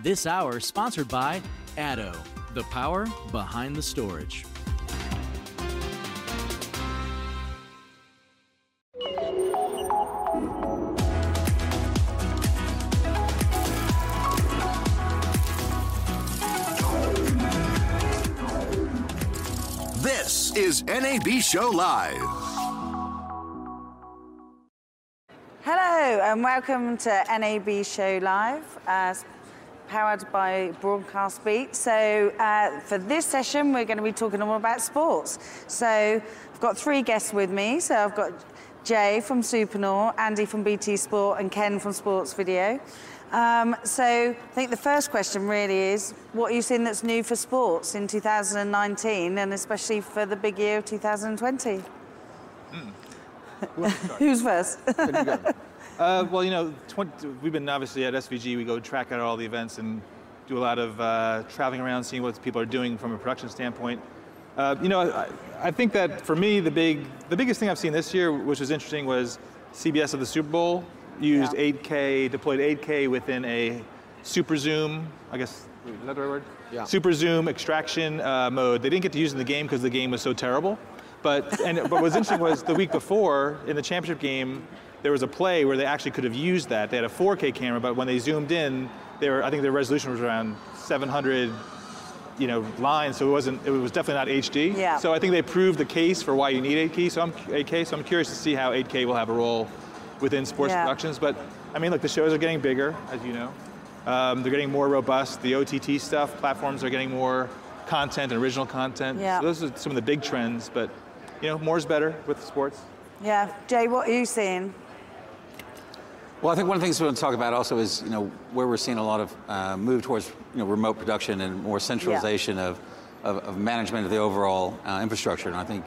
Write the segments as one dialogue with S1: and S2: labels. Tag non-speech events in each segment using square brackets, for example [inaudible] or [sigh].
S1: This hour sponsored by Atto, the power behind the storage.
S2: This is NAB Show Live.
S3: Hello and welcome to NAB Show Live, uh, powered by Broadcast Beat. So uh, for this session, we're going to be talking all about sports. So I've got three guests with me. So I've got Jay from Supponor, Andy from BT Sport, and Ken from Sports Video. Um, so I think the first question really is, what are you seeing that's new for sports in 2019, and especially for the big year of 2020? [laughs] Who's first?
S4: Uh, well, you know, 20, we've been obviously at SVG. We go track out all the events and do a lot of uh, traveling around, seeing what people are doing from a production standpoint. Uh, you know, I, I think that for me, the big, the biggest thing I've seen this year, which was interesting, was CBS of the Super Bowl used
S3: Yeah.
S4: 8K, deployed 8K within a super zoom. I guess is that the right word?
S5: Yeah.
S4: Super zoom extraction uh, mode. They didn't get to use it in the game because the game was so terrible. But and but what was interesting was the week before in the championship game, there was a play where they actually could have used that. They had a 4K camera, but when they zoomed in, they were, I think their resolution was around 700 you know, lines, so it wasn't. It was definitely not HD.
S3: Yeah.
S4: So I think they proved the case for why you need 8K. So I'm 8K. So I'm curious to see how 8K will have a role within sports
S3: Yeah.
S4: productions. But I mean, look, the shows are getting bigger, as you know. Um, they're getting more robust. The OTT stuff, platforms are getting more content and original content.
S3: Yeah.
S4: So those are some of the big trends. But you know, more is better with sports.
S3: Yeah, Jay, what are you seeing?
S6: Well, I think one of the things we want to talk about also is, you know, where we're seeing a lot of uh, move towards, you know, remote production and more centralization of, of, of management of the overall uh, infrastructure. And I think,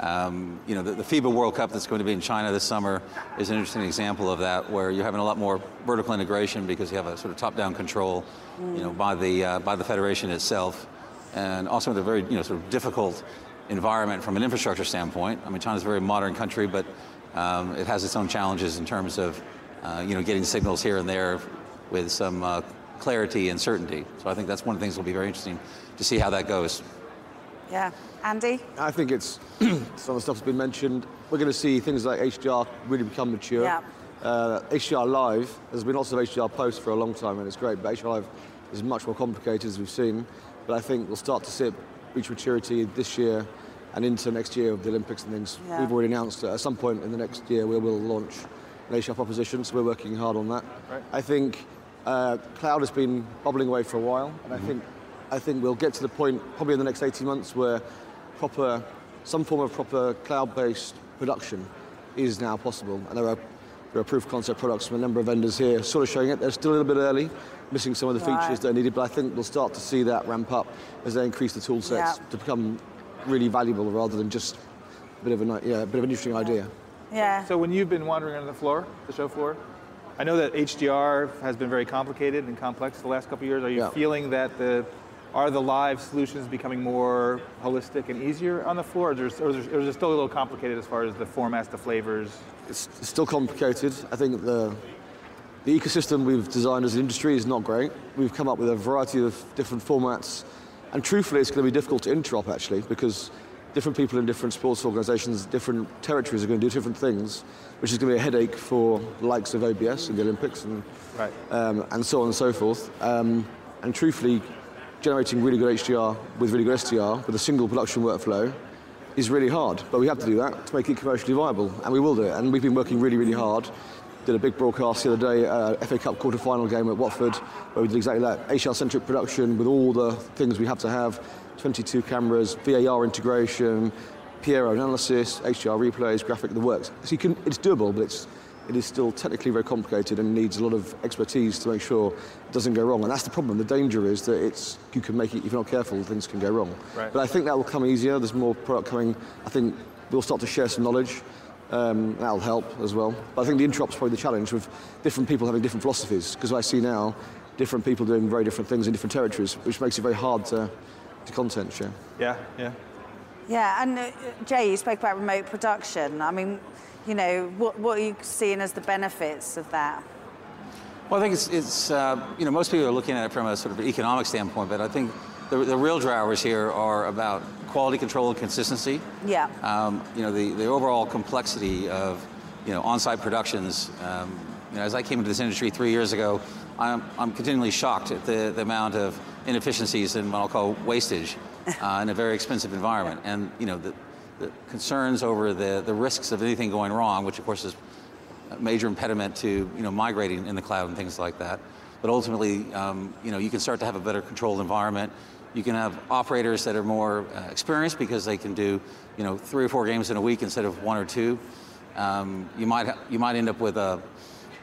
S6: um, you know, the, the FIBA World Cup that's going to be in China this summer is an interesting example of that, where you're having a lot more vertical integration because you have a sort of top-down control, you know, by the uh, by the federation itself, and also with a very, you know, sort of difficult environment from an infrastructure standpoint. I mean, China's a very modern country, but um, it has its own challenges in terms of, uh, you know, getting signals here and there with some uh, clarity and certainty. So I think that's one of the things that'll be very interesting to see how that goes.
S3: Yeah, Andy?
S5: I think it's [clears throat] some of the stuff's been mentioned. We're going to see things like HDR really become mature.
S3: Yeah.
S5: Uh, HDR Live, there's been lots of HDR posts for a long time and it's great, but HDR Live is much more complicated as we've seen. But I think we'll start to see it reach maturity this year and into next year of the Olympics and things.
S3: Yeah.
S5: We've already announced that at some point in the next year we will launch an HDR proposition, so we're working hard on that.
S4: Right.
S5: I think uh, cloud has been bubbling away for a while, and I think I think we'll get to the point probably in the next 18 months where proper, some form of proper cloud-based production is now possible, and there are there are proof of concept products from a number of vendors here, sort of showing it. They're still a little bit early, missing some of the
S3: Right.
S5: features that are needed, but I think we'll start to see that ramp up as they increase the tool sets
S3: Yeah.
S5: to become really valuable rather than just a bit of a yeah, a bit of an interesting idea.
S3: Yeah.
S4: So when you've been wandering on the floor, the show floor, I know that HDR has been very complicated and complex the last couple of years. Are you
S5: Yeah.
S4: feeling that the are the live solutions becoming more holistic and easier on the floor, or is, there, or is there- or is it still a little complicated as far as the formats, the flavors?
S5: It's it's still complicated. I think the the ecosystem we've designed as an industry is not great. We've come up with a variety of different formats, and truthfully, it's going to be difficult to interop actually because different people in different sports organisations, different territories are going to do different things, which is going to be a headache for the likes of OBS and the Olympics and
S4: Right.
S5: um, and so on and so forth. Um, and truthfully, generating really good HDR with really good SDR with a single production workflow is really hard. But we have to do that to make it commercially viable, and we will do it. And we've been working really, really hard. Did a big broadcast the other day, uh, FA Cup quarter-final game at Watford, where we did exactly that. HDR-centric production with all the things we have to have, 22 cameras, VAR integration, Piero analysis, HDR replays, graphic, the works. So you can, it's doable, but it's, it is still technically very complicated and needs a lot of expertise to make sure it doesn't go wrong. And that's the problem. The danger is that it's, you can make it, if you're not careful, things can go wrong.
S4: Right.
S5: But I think that will come easier. There's more product coming. I think we'll start to share some knowledge. Um, that'll help as well. But I think the interop's probably the challenge with different people having different philosophies. Because I see now different people doing very different things in different territories, which makes it very hard to, to content share.
S4: Yeah, yeah.
S3: Yeah, and uh, Jay, you spoke about remote production. I mean, you know, what, what are you seeing as the benefits of that?
S6: Well, I think it's, it's uh, you know, most people are looking at it from a sort of economic standpoint, but I think the, the real drivers here are about quality control and consistency.
S3: Yeah.
S6: Um, you know, the, the overall complexity of, you know, on-site productions. Um, you know, as I came into this industry three years ago, I'm, I'm continually shocked at the, the amount of inefficiencies and what I'll call wastage uh, in a very expensive environment. And, you know, the, the concerns over the, the risks of anything going wrong, which of course is a major impediment to you know migrating in the cloud and things like that. But ultimately, um, you know, you can start to have a better controlled environment. You can have operators that are more uh, experienced because they can do, you know, three or four games in a week instead of one or two. Um, you might you might end up with a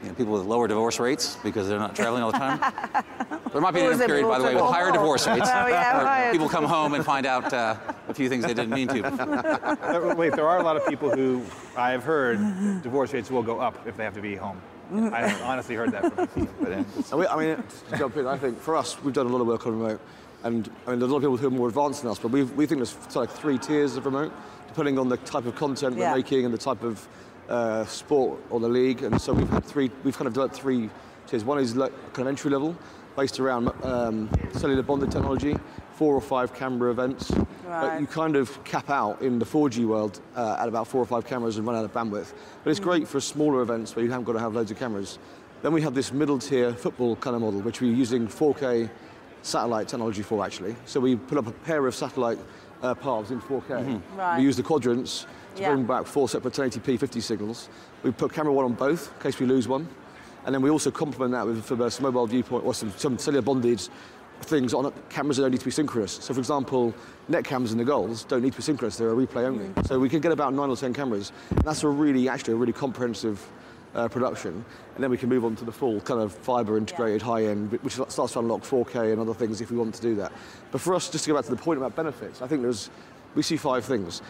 S6: you know, people with lower divorce rates because they're not traveling all the time. [laughs] there might be
S3: Or
S6: an
S3: is it
S6: period, by the way, with
S3: multiple?
S6: higher divorce rates.
S3: Oh, yeah,
S6: where people come home and find out uh, a few things they didn't mean to.
S4: Uh, Wait, there are a lot of people who I have heard divorce rates will go up if they have to be home. I have honestly heard that from people. But uh,
S5: we, I mean, to jump in, I think for us, we've done a lot of work on remote. And I mean, there's a lot of people who are more advanced than us, but we we think there's sort of like three tiers of remote, depending on the type of content
S3: Yeah.
S5: we're making and the type of uh, sport or the league. And so we've had three, we've kind of developed three tiers. One is like kind of entry level, based around um, cellular bonded technology, four or five camera events. But
S3: Right.
S5: you kind of cap out in the 4G world uh, at about four or five cameras and run out of bandwidth. But it's great for smaller events where you haven't got to have loads of cameras. Then we have this middle tier football kind of model, which we're using 4K satellite technology for actually. So we put up a pair of satellite uh, paths in 4K.
S3: Right.
S5: We use the quadrants to
S3: Yeah.
S5: bring back four separate 1080p 50 signals. We put camera one on both in case we lose one. And then we also complement that with a mobile viewpoint or some, some cellular bonded things on. Cameras that don't need to be synchronous. So for example, net cams in the goals don't need to be synchronous, they're a replay only. So we can get about nine or 10 cameras. And that's a really, actually a really comprehensive uh, production. And then we can move on to the full kind of fiber integrated high end, which starts to unlock 4K and other things if we want to do that. But for us, just to go back to the point about benefits, I think there's, we see five things.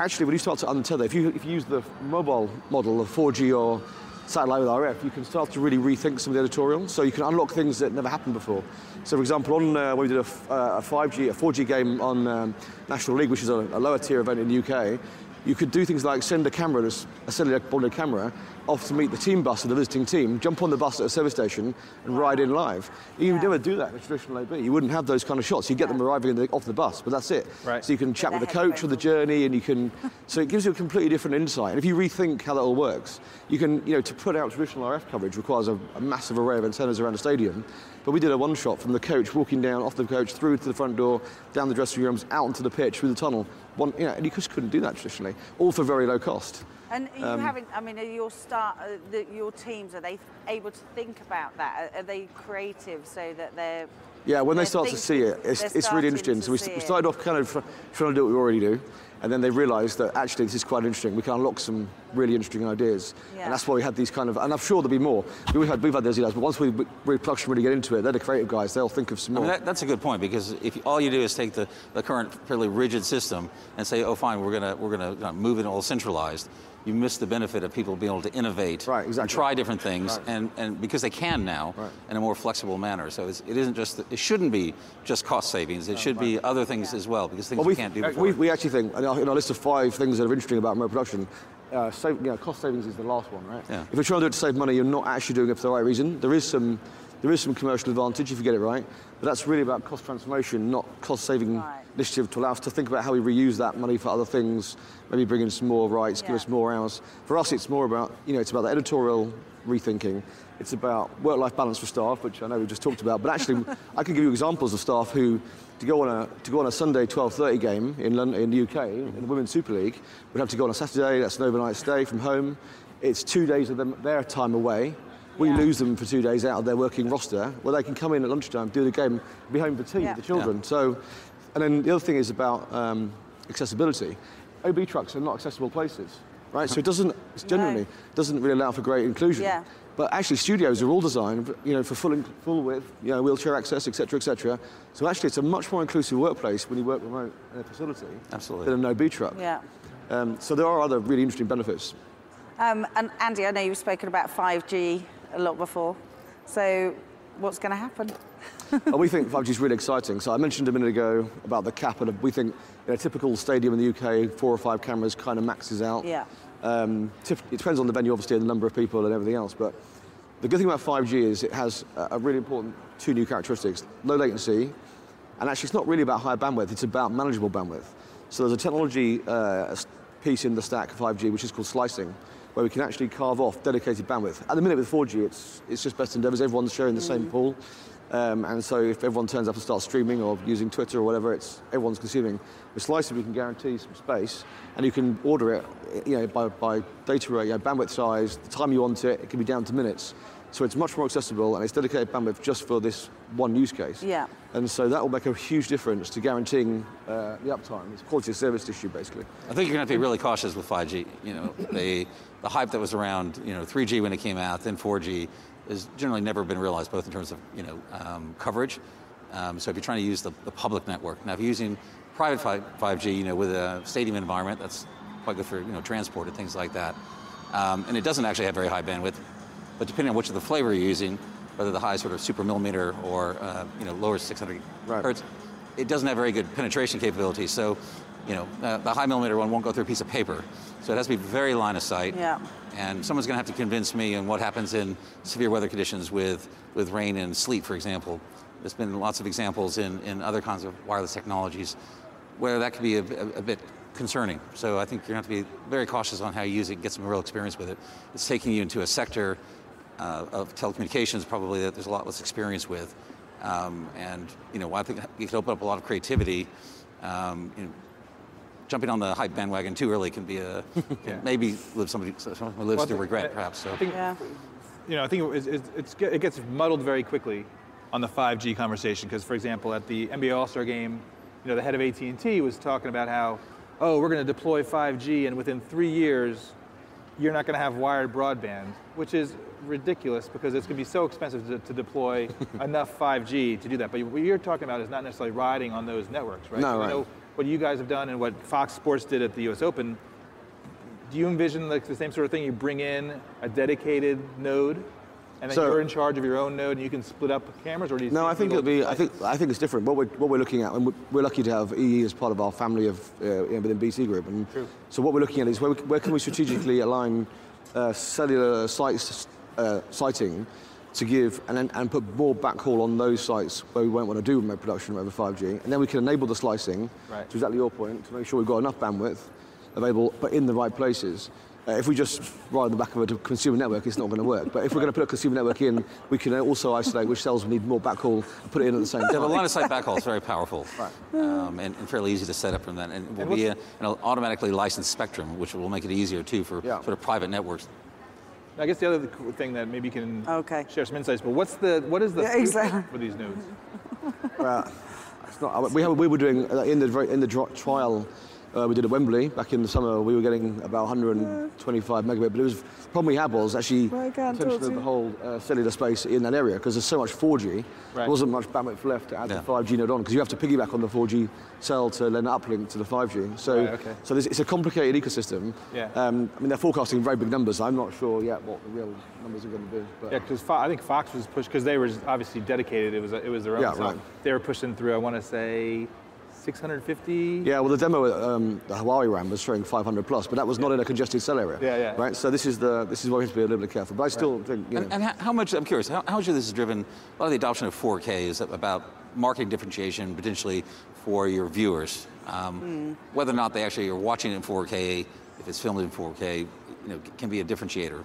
S5: Actually, when you start to untether, if you, if you use the mobile model of 4G or satellite with RF, you can start to really rethink some of the editorial. So you can unlock things that never happened before. So, for example, on uh, when we did a, uh, a 5G, a 4G game on um, National League, which is a, a lower tier event in the UK, you could do things like send a camera, a cellular bonded camera, off to meet the team bus of the visiting team, jump on the bus at a service station, and ride in live. You would never do that in a traditional AB. You wouldn't have those kind of shots. You get them arriving in the, off the bus, but that's it.
S4: Right.
S5: So you can chat with the coach on the journey, and you can. So it gives you a completely different insight. And if you rethink how that all works, you can, you know, to put out traditional RF coverage requires a, a massive array of antennas around a stadium. But we did a one shot from the coach walking down off the coach through to the front door, down the dressing rooms, out into the pitch through the tunnel. One, you know, and you just couldn't do that traditionally, all for very low cost.
S3: And are you
S5: Um,
S3: having, I mean, are your start, uh, the, your teams, are they able to think about that? Are, are they creative so that they're...
S5: Yeah, when they start to see it, it's, it's really interesting. So we, we started off kind of trying to do what we already do, and then they realised that actually this is quite interesting. We can unlock some really interesting ideas,
S3: Yeah.
S5: and that's why we had these kind of. And I'm sure there'll be more. We've had we've had those ideas, but once we we production really get into it, they're the creative guys. They'll think of some
S6: I
S5: more.
S6: mean, that, that's a good point because if all you do is take the, the current fairly rigid system and say, oh, fine, we're gonna we're gonna move it all centralized, you miss the benefit of people being able to innovate
S5: Right,
S6: and try different things,
S5: Right.
S6: and, and because they can now
S5: Right.
S6: in a more flexible manner. So it's, it isn't just it shouldn't be just cost savings. It should be other things as well because things
S5: Well,
S6: we,
S5: we,
S6: can't do
S5: uh,
S6: before.
S5: we, we actually think, in our, in our list of five things that are interesting about remote production, uh, save, you know, cost savings is the last one, right?
S6: Yeah.
S5: If you're trying to do it to save money, you're not actually doing it for the right reason. There is some, there is some commercial advantage if you get it right, but that's really about cost transformation, not cost saving
S3: Right.
S5: initiative to allow us to think about how we reuse that money for other things, maybe bring in some more rights, give us more hours. For us, it's more about, you know, it's about the editorial rethinking. It's about work-life balance for staff, which I know we just talked about. But actually, [laughs] I can give you examples of staff who, to go on a to go on a Sunday 12:30 game in London, in the UK, in the Women's Super League, we'd have to go on a Saturday. That's an overnight stay from home. It's two days of them, their time away. We
S3: Yeah.
S5: lose them for two days out of their working roster, where they can come in at lunchtime, do the game, be home for tea
S3: Yeah.
S5: with the children. So, and then the other thing is about um, accessibility. OB trucks are not accessible places, right? So it doesn't, it's generally doesn't really allow for great inclusion.
S3: Yeah.
S5: But actually, studios are all designed, you know, for full, in- full width, you know, wheelchair access, etc., etc. So actually, it's a much more inclusive workplace when you work remote in a facility
S6: Absolutely.
S5: than an OB truck.
S3: Yeah.
S5: Um, so there are other really interesting benefits.
S3: Um, and Andy, I know you've spoken about 5G a lot before. So what's going to happen? [laughs]
S5: and we think 5G is really exciting. So I mentioned a minute ago about the cap, and we think in a typical stadium in the UK, four or five cameras kind of maxes out.
S3: Yeah.
S5: Um, it depends on the venue, obviously, and the number of people and everything else. But The good thing about 5G is it has a really important two new characteristics: low latency, and actually it's not really about high bandwidth. It's about manageable bandwidth. So there's a technology uh, piece in the stack of 5G which is called slicing, where we can actually carve off dedicated bandwidth. At the minute with 4G, it's it's just best endeavors. Everyone's sharing the same pool. Um, and so if everyone turns up and starts streaming or using Twitter or whatever, it's everyone's consuming. With slicing, we can guarantee some space, and you can order it, you know, by, by data rate, you know, bandwidth size, the time you want it. It can be down to minutes. So it's much more accessible, and it's dedicated bandwidth just for this one use case.
S3: Yeah.
S5: And so that will make a huge difference to guaranteeing uh, the uptime. It's a quality of service issue, basically.
S6: I think you're going to have to be really cautious with 5G. You know, the, the hype that was around, you know, 3G when it came out, then 4G, has generally never been realized, both in terms of, you know, um, coverage. Um, so if you're trying to use the, the public network, now if you're using private 5, 5G, you know, with a stadium environment, that's quite good for, you know, transport and things like that. Um, and it doesn't actually have very high bandwidth, but depending on which of the flavor you're using, whether the high sort of super millimeter or, uh, you know, lower 600
S5: Right.
S6: hertz, it doesn't have very good penetration capability. So, you know, uh, the high millimeter one won't go through a piece of paper. So it has to be very line of sight.
S3: Yeah.
S6: And someone's going to have to convince me on what happens in severe weather conditions with, with rain and sleet, for example. There's been lots of examples in, in other kinds of wireless technologies where that could be a, a, a bit concerning. So I think you're going to have to be very cautious on how you use it, get some real experience with it. It's taking you into a sector uh, of telecommunications probably that there's a lot less experience with. Um, and, you know, I think it could open up a lot of creativity. Um, you know, jumping on the hype bandwagon too early can be a, [laughs] can maybe live somebody, someone lives
S4: Well,
S6: to
S4: think-
S6: regret,
S4: I-
S6: perhaps. So.
S4: I think,
S3: Yeah.
S4: you know, I think it's, it's, it's, it gets muddled very quickly on the 5G conversation because, for example, at the NBA All-Star game, you know, the head of AT&T was talking about how, oh, we're going to deploy 5G, and within three years, you're not going to have wired broadband, which is ridiculous because it's going to be so expensive to, to deploy [laughs] enough 5G to do that. But what you're talking about is not necessarily riding on those networks, right?
S5: No,
S4: You
S5: right.
S4: What you guys have done and what Fox Sports did at the U.S. Open. Do you envision like the same sort of thing? You bring in a dedicated node, and then
S5: So-
S4: you're in charge of your own node, and you can split up cameras, or do you?
S5: No, I think it'll be. I think I think it's different. What we're what we're looking at, and we're- we're lucky to have EE as part of our family of uh, within BT Group. And
S4: True.
S5: so what we're looking at is where, we, where can we strategically align uh, cellular sites uh, siting to give and then- and put more backhaul on those sites where we won't want to do remote production over 5G, and then we can enable the slicing
S4: Right.
S5: to exactly your point to make sure we've got enough bandwidth available, but in the right places. Uh, if we just ride on the back of a consumer network, it's not going to work. But if we're going to put a consumer network in, we can also isolate which cells need more backhaul and put it in at the same
S6: Yeah, the line of sight backhaul is very powerful um, and, and fairly easy to set up from that. And it will
S4: And
S6: be a, an automatically licensed spectrum, which will make it easier too for
S5: Yeah.
S6: sort of private networks.
S4: I guess the other cool thing that maybe you can
S3: Okay.
S4: share some insights. But what's the what is the [laughs]
S3: Yeah, exactly.
S4: for these nodes?
S5: well, it's not, we, have, we were doing uh, in the in the trial. Uh, we did at Wembley back in the summer. We were getting about 125 megabit, but it was the problem we had was actually
S3: Well, I can't talk
S5: potentially
S3: to
S5: the
S3: you.
S5: whole uh, cellular space in that area because there's so much 4G.
S4: Right.
S5: There wasn't much bandwidth left to add
S6: Yeah.
S5: the 5G node on because you have to piggyback on the 4G cell to then uplink to the 5G. So,
S4: Right, okay.
S5: so there's, it's a complicated ecosystem.
S4: Yeah.
S5: Um, I mean, they're forecasting very big numbers. I'm not sure yet what the real numbers are going to be. But
S4: Yeah, because I think Fox was pushed because they were obviously dedicated. It was it was their own.
S5: Yeah,
S4: so
S5: right.
S4: They were pushing through. I want to say 650.
S5: Yeah, well, the demo um, the Huawei RAM was showing 500 plus, but that was not in a congested cell area.
S4: Yeah, yeah.
S5: Right. So this is the this is why we have to be a little bit careful. But I still think you know.
S6: And, and how- how much, I'm curious, how, how much of this is driven, a lot of the adoption of 4K is about marketing differentiation potentially for your viewers. Um, Whether or not they actually are watching it in 4K, if it's filmed in 4K, you know, can be a differentiator.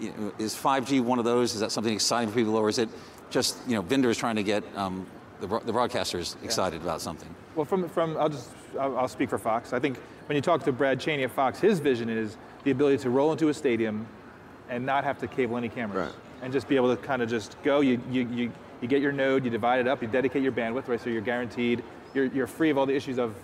S6: You know, is 5G one of those? Is that something exciting for people, or is it just you know vendors trying to get um, the, bro- the broadcasters excited about something?
S4: Well, from, from I'll just I'll, I'll speak for Fox. I think when you talk to Brad Cheney at Fox, his vision is the ability to roll into a stadium and not have to cable any cameras,
S5: Right.
S4: and just be able to kind of just go. You, you you you get your node, you divide it up, you dedicate your bandwidth, right? So you're guaranteed. You're you're free of all the issues of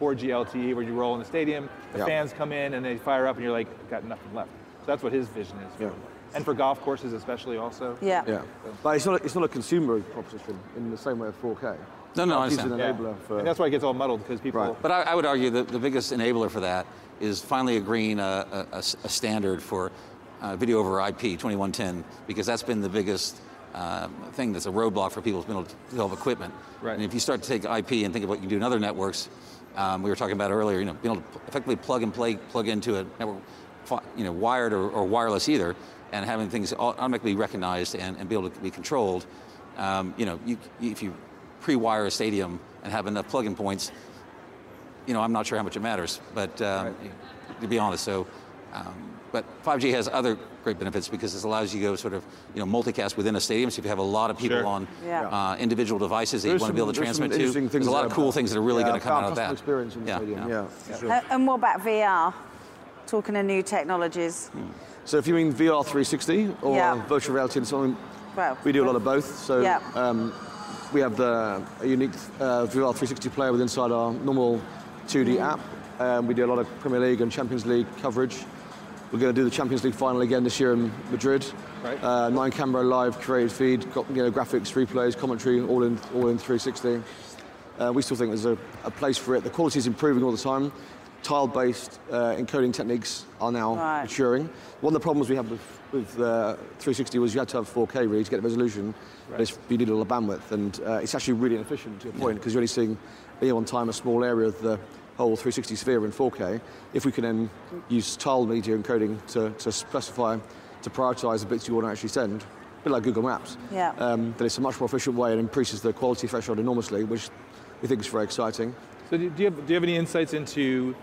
S4: 4G LTE, where you roll in the stadium, the
S5: Yeah.
S4: fans come in and they fire up, and you're like got nothing left. So that's what his vision is.
S5: Yeah.
S4: And for golf courses especially also.
S3: Yeah.
S5: Yeah. But it's not a, it's not a consumer proposition in the same way of 4K.
S6: No, no, I
S5: It's
S6: understand.
S5: an
S4: Yeah.
S5: for.
S4: And that's why it gets all muddled because people.
S5: Right.
S6: But I, I would argue that the biggest enabler for that is finally agreeing a standard for uh, video over IP 2110, because that's been the biggest um, thing that's a roadblock for people who've been able to develop equipment.
S4: Right.
S6: And if you start to take IP and think of what you can do in other networks, um, we were talking about earlier, you know, being able to effectively plug and play, plug into a network, fi- you know, wired or, or wireless either, and having things automatically recognized and, and be able to be controlled, um, you know, you, if you pre-wire a stadium and have enough plug-in points, you know, I'm not sure how much it matters, but um, to be honest, so. Um, but 5G has other great benefits because it allows you to go sort of, you know, multicast within a stadium. So if you have a lot of people
S4: Sure.
S6: on
S3: Yeah.
S6: uh, individual devices that you
S5: There's
S6: want to be able to
S5: some- there's some
S6: transmit to, there's a lot of cool things that are really
S5: yeah,
S6: going to come
S5: about
S6: out of that.
S5: experience in the
S6: yeah,
S5: stadium,
S6: yeah.
S5: yeah, sure.
S3: Uh, and what about VR? Talking of new technologies.
S5: So if you mean VR 360 or
S3: Yeah.
S5: virtual reality and something,
S3: Well,
S5: we do a lot of both. So
S3: Yeah.
S5: um, we have the a unique uh, VR 360 player with inside our normal 2D app. Um, we do a lot of Premier League and Champions League coverage. We're going to do the Champions League final again this year in Madrid.
S4: Right.
S5: Uh, nine camera live created feed, got, you know, graphics, replays, commentary, all in all in 360. Uh, we still think there's a, a place for it. The quality is improving all the time. Tile-based uh, encoding techniques are now
S3: Right.
S5: maturing. One of the problems we had with, with uh, 360 was you had to have 4K really to get the resolution. But it's, you needed a lot of bandwidth, and uh, it's actually really inefficient to a point because you're only seeing you know, on time a small area of the whole 360 sphere in 4K. If we can then use tile media encoding to, to specify, to prioritize the bits you want to actually send, a bit like Google Maps,
S3: Yeah.
S5: um, then it's a much more efficient way and increases the quality threshold enormously, which we think is very exciting.
S4: So do do you have, do you have any insights into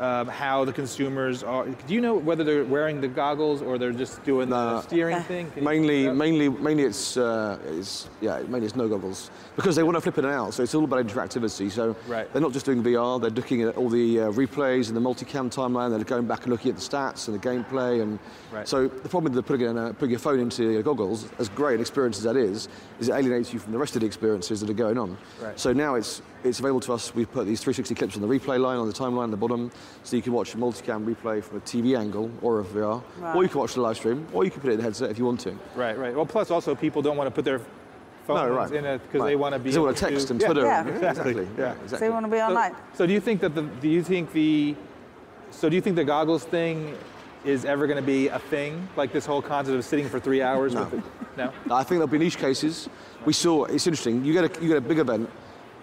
S4: um, how the consumers are? Do you know whether they're wearing the goggles or they're just doing the
S5: No.
S4: steering thing? Can
S5: Mainly, mainly, mainly it's, uh, it's yeah, mainly it's no goggles because they want to flip it out. So it's all about interactivity. So
S4: Right.
S5: they're not just doing VR; they're looking at all the uh, replays and the multicam timeline. They're going back and looking at the stats and the gameplay. And
S4: Right.
S5: so the problem with putting, in, uh, putting your phone into your goggles, as great an experience as that is, is it alienates you from the rest of the experiences that are going on.
S4: Right.
S5: So now it's it's available to us. We've put these 360 clips on the replay line on the timeline at the bottom, so you can watch a multicam replay from a TV angle or a VR,
S3: Right.
S5: or you can watch the live stream, or you can put it in the headset if you want to.
S4: Right, right. Well, plus also people don't want to put their phones
S5: No, right.
S4: in it because they want to be.
S5: They want
S4: able
S5: to text
S4: to-
S5: and
S4: Yeah.
S5: Twitter.
S3: Yeah.
S5: and-
S4: Exactly. Yeah.
S5: exactly.
S3: So you want to be online?
S4: so do you think that the do you think the so do you think the goggles thing is ever going to be a thing like this whole concept of sitting for three hours
S5: No.
S4: with the, no
S5: I think there'll be niche cases. We saw it's interesting. You get a you get a big event,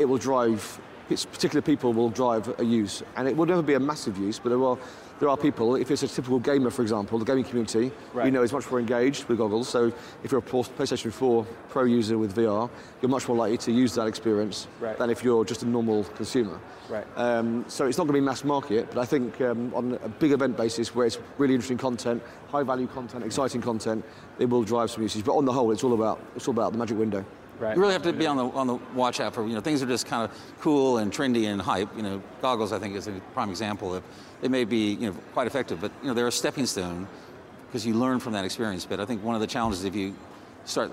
S5: it will drive. It's particular people will drive a use, and it will never be a massive use. But there are there are people. If it's a typical gamer, for example, the gaming community, we
S4: Right.
S5: know is much more engaged with goggles. So if you're a PlayStation 4 Pro user with VR, you're much more likely to use that experience
S4: Right.
S5: than if you're just a normal consumer.
S4: Right.
S5: Um, so it's not going to be mass market, but I think um, on a big event basis where it's really interesting content, high value content, exciting content, it will drive some usage. But on the whole, it's all about it's all about the magic window.
S4: Right
S6: You really have to be on the on the watch out for you know things are just kind of cool and trendy and hype. You know, goggles I think is a prime example of they may be you know quite effective, but you know they're a stepping stone because you learn from that experience. But I think one of the challenges if you start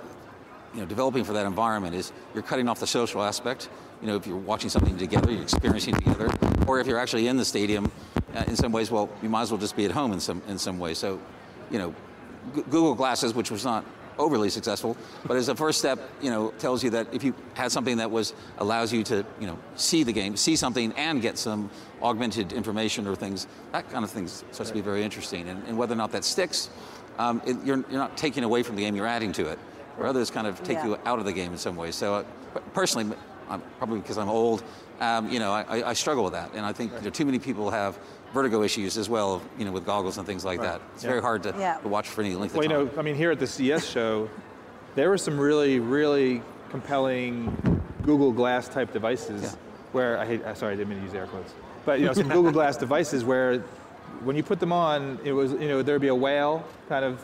S6: you know developing for that environment is you're cutting off the social aspect. You know, if you're watching something together, you're experiencing together, or if you're actually in the stadium, uh, in some ways, well, you might as well just be at home in some in some way. So, you know, G- Google Glasses, which was not overly successful, but as a first step, you know, tells you that if you had something that was allows you to, you know, see the game, see something, and get some augmented information or things, that kind of thing starts to be very interesting. And, and whether or not that sticks, um, it, you're, you're not taking away from the game, you're adding to it. Or others kind of take
S3: Yeah.
S6: you out of the game in some ways. So, uh, personally, I'm, probably because I'm old, um, you know, I, I- I struggle with that, and I think you know, too many people have vertigo issues as well, you know, with goggles and things like that. It's
S4: Yeah.
S6: very hard to,
S3: Yeah.
S6: to watch for any length
S4: Well,
S6: of time.
S4: Well, you know, I mean, here at the CES show, there were some really, really compelling Google Glass type devices
S6: Yeah.
S4: where I hate, uh, sorry, I didn't mean to use air quotes, but you know, some [laughs] Google Glass devices where when you put them on, it was, you know, there'd be a whale kind of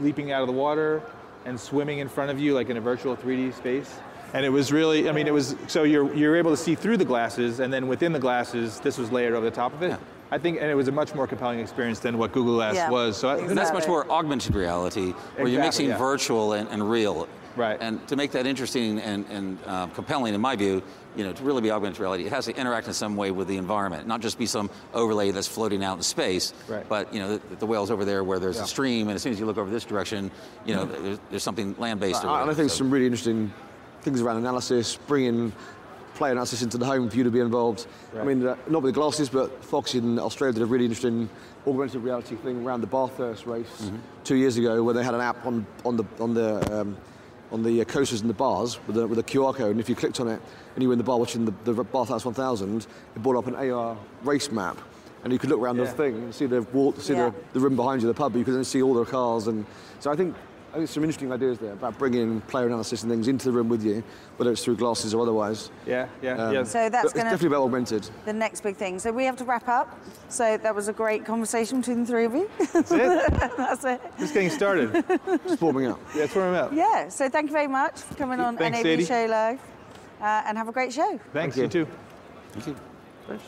S4: leaping out of the water and swimming in front of you like in a virtual 3D space. And it was really, I mean, it was, so you're, you're able to see through the glasses, and then within the glasses, this was layered over the top of it.
S6: Yeah.
S4: I think, and it was a much more compelling experience than what Google Glass
S3: Yeah.
S4: was. So I,
S6: And that's much more augmented reality, where you're mixing
S4: yeah.
S6: virtual and, and real.
S4: Right.
S6: And to make that interesting and, and uh, compelling, in my view, you know, to really be augmented reality, it has to interact in some way with the environment, not just be some overlay that's floating out in space.
S4: Right.
S6: But you know, the, the whale's over there where there's
S5: Yeah.
S6: a stream, and as soon as you look over this direction, you know, there's, there's something land-based.
S5: I, and I think
S6: so-
S5: some really interesting things around analysis, bringing player analysis into the home for you to be involved. I mean, uh, not with the glasses, but Fox in Australia did a really interesting augmented reality thing around the Bathurst race
S6: Mm-hmm.
S5: two years ago, where they had an app on on the on the um, on the uh, coasters and the bars with a, with a QR code, and if you clicked on it and you were in the bar watching the, the Bathurst 1000, it brought up an AR race map. and you could look around
S4: Yeah.
S5: the thing and see the walk, see
S3: Yeah.
S5: the, the room behind you, the pub, but you could then see all the cars. And so I think I think some interesting ideas there about bringing player analysis and things into the room with you, whether it's through glasses or otherwise.
S4: Yeah, yeah,
S5: Um,
S4: yeah.
S3: So that's
S5: it's
S3: going
S5: definitely
S3: to
S5: about augmented.
S3: the next big thing. So we have to wrap up. So that was a great conversation between the three of you.
S4: That's it. [laughs]
S3: that's it.
S4: Just getting started.
S5: Just warming up.
S4: Yeah, that's where I'm at.
S3: Yeah. So thank you very much for coming on
S4: Thanks,
S3: NAB
S4: Sadie.
S3: Show Live, uh, and have a great show.
S4: Thanks,
S5: you.
S4: you too.
S6: Thank you.
S5: Fresh.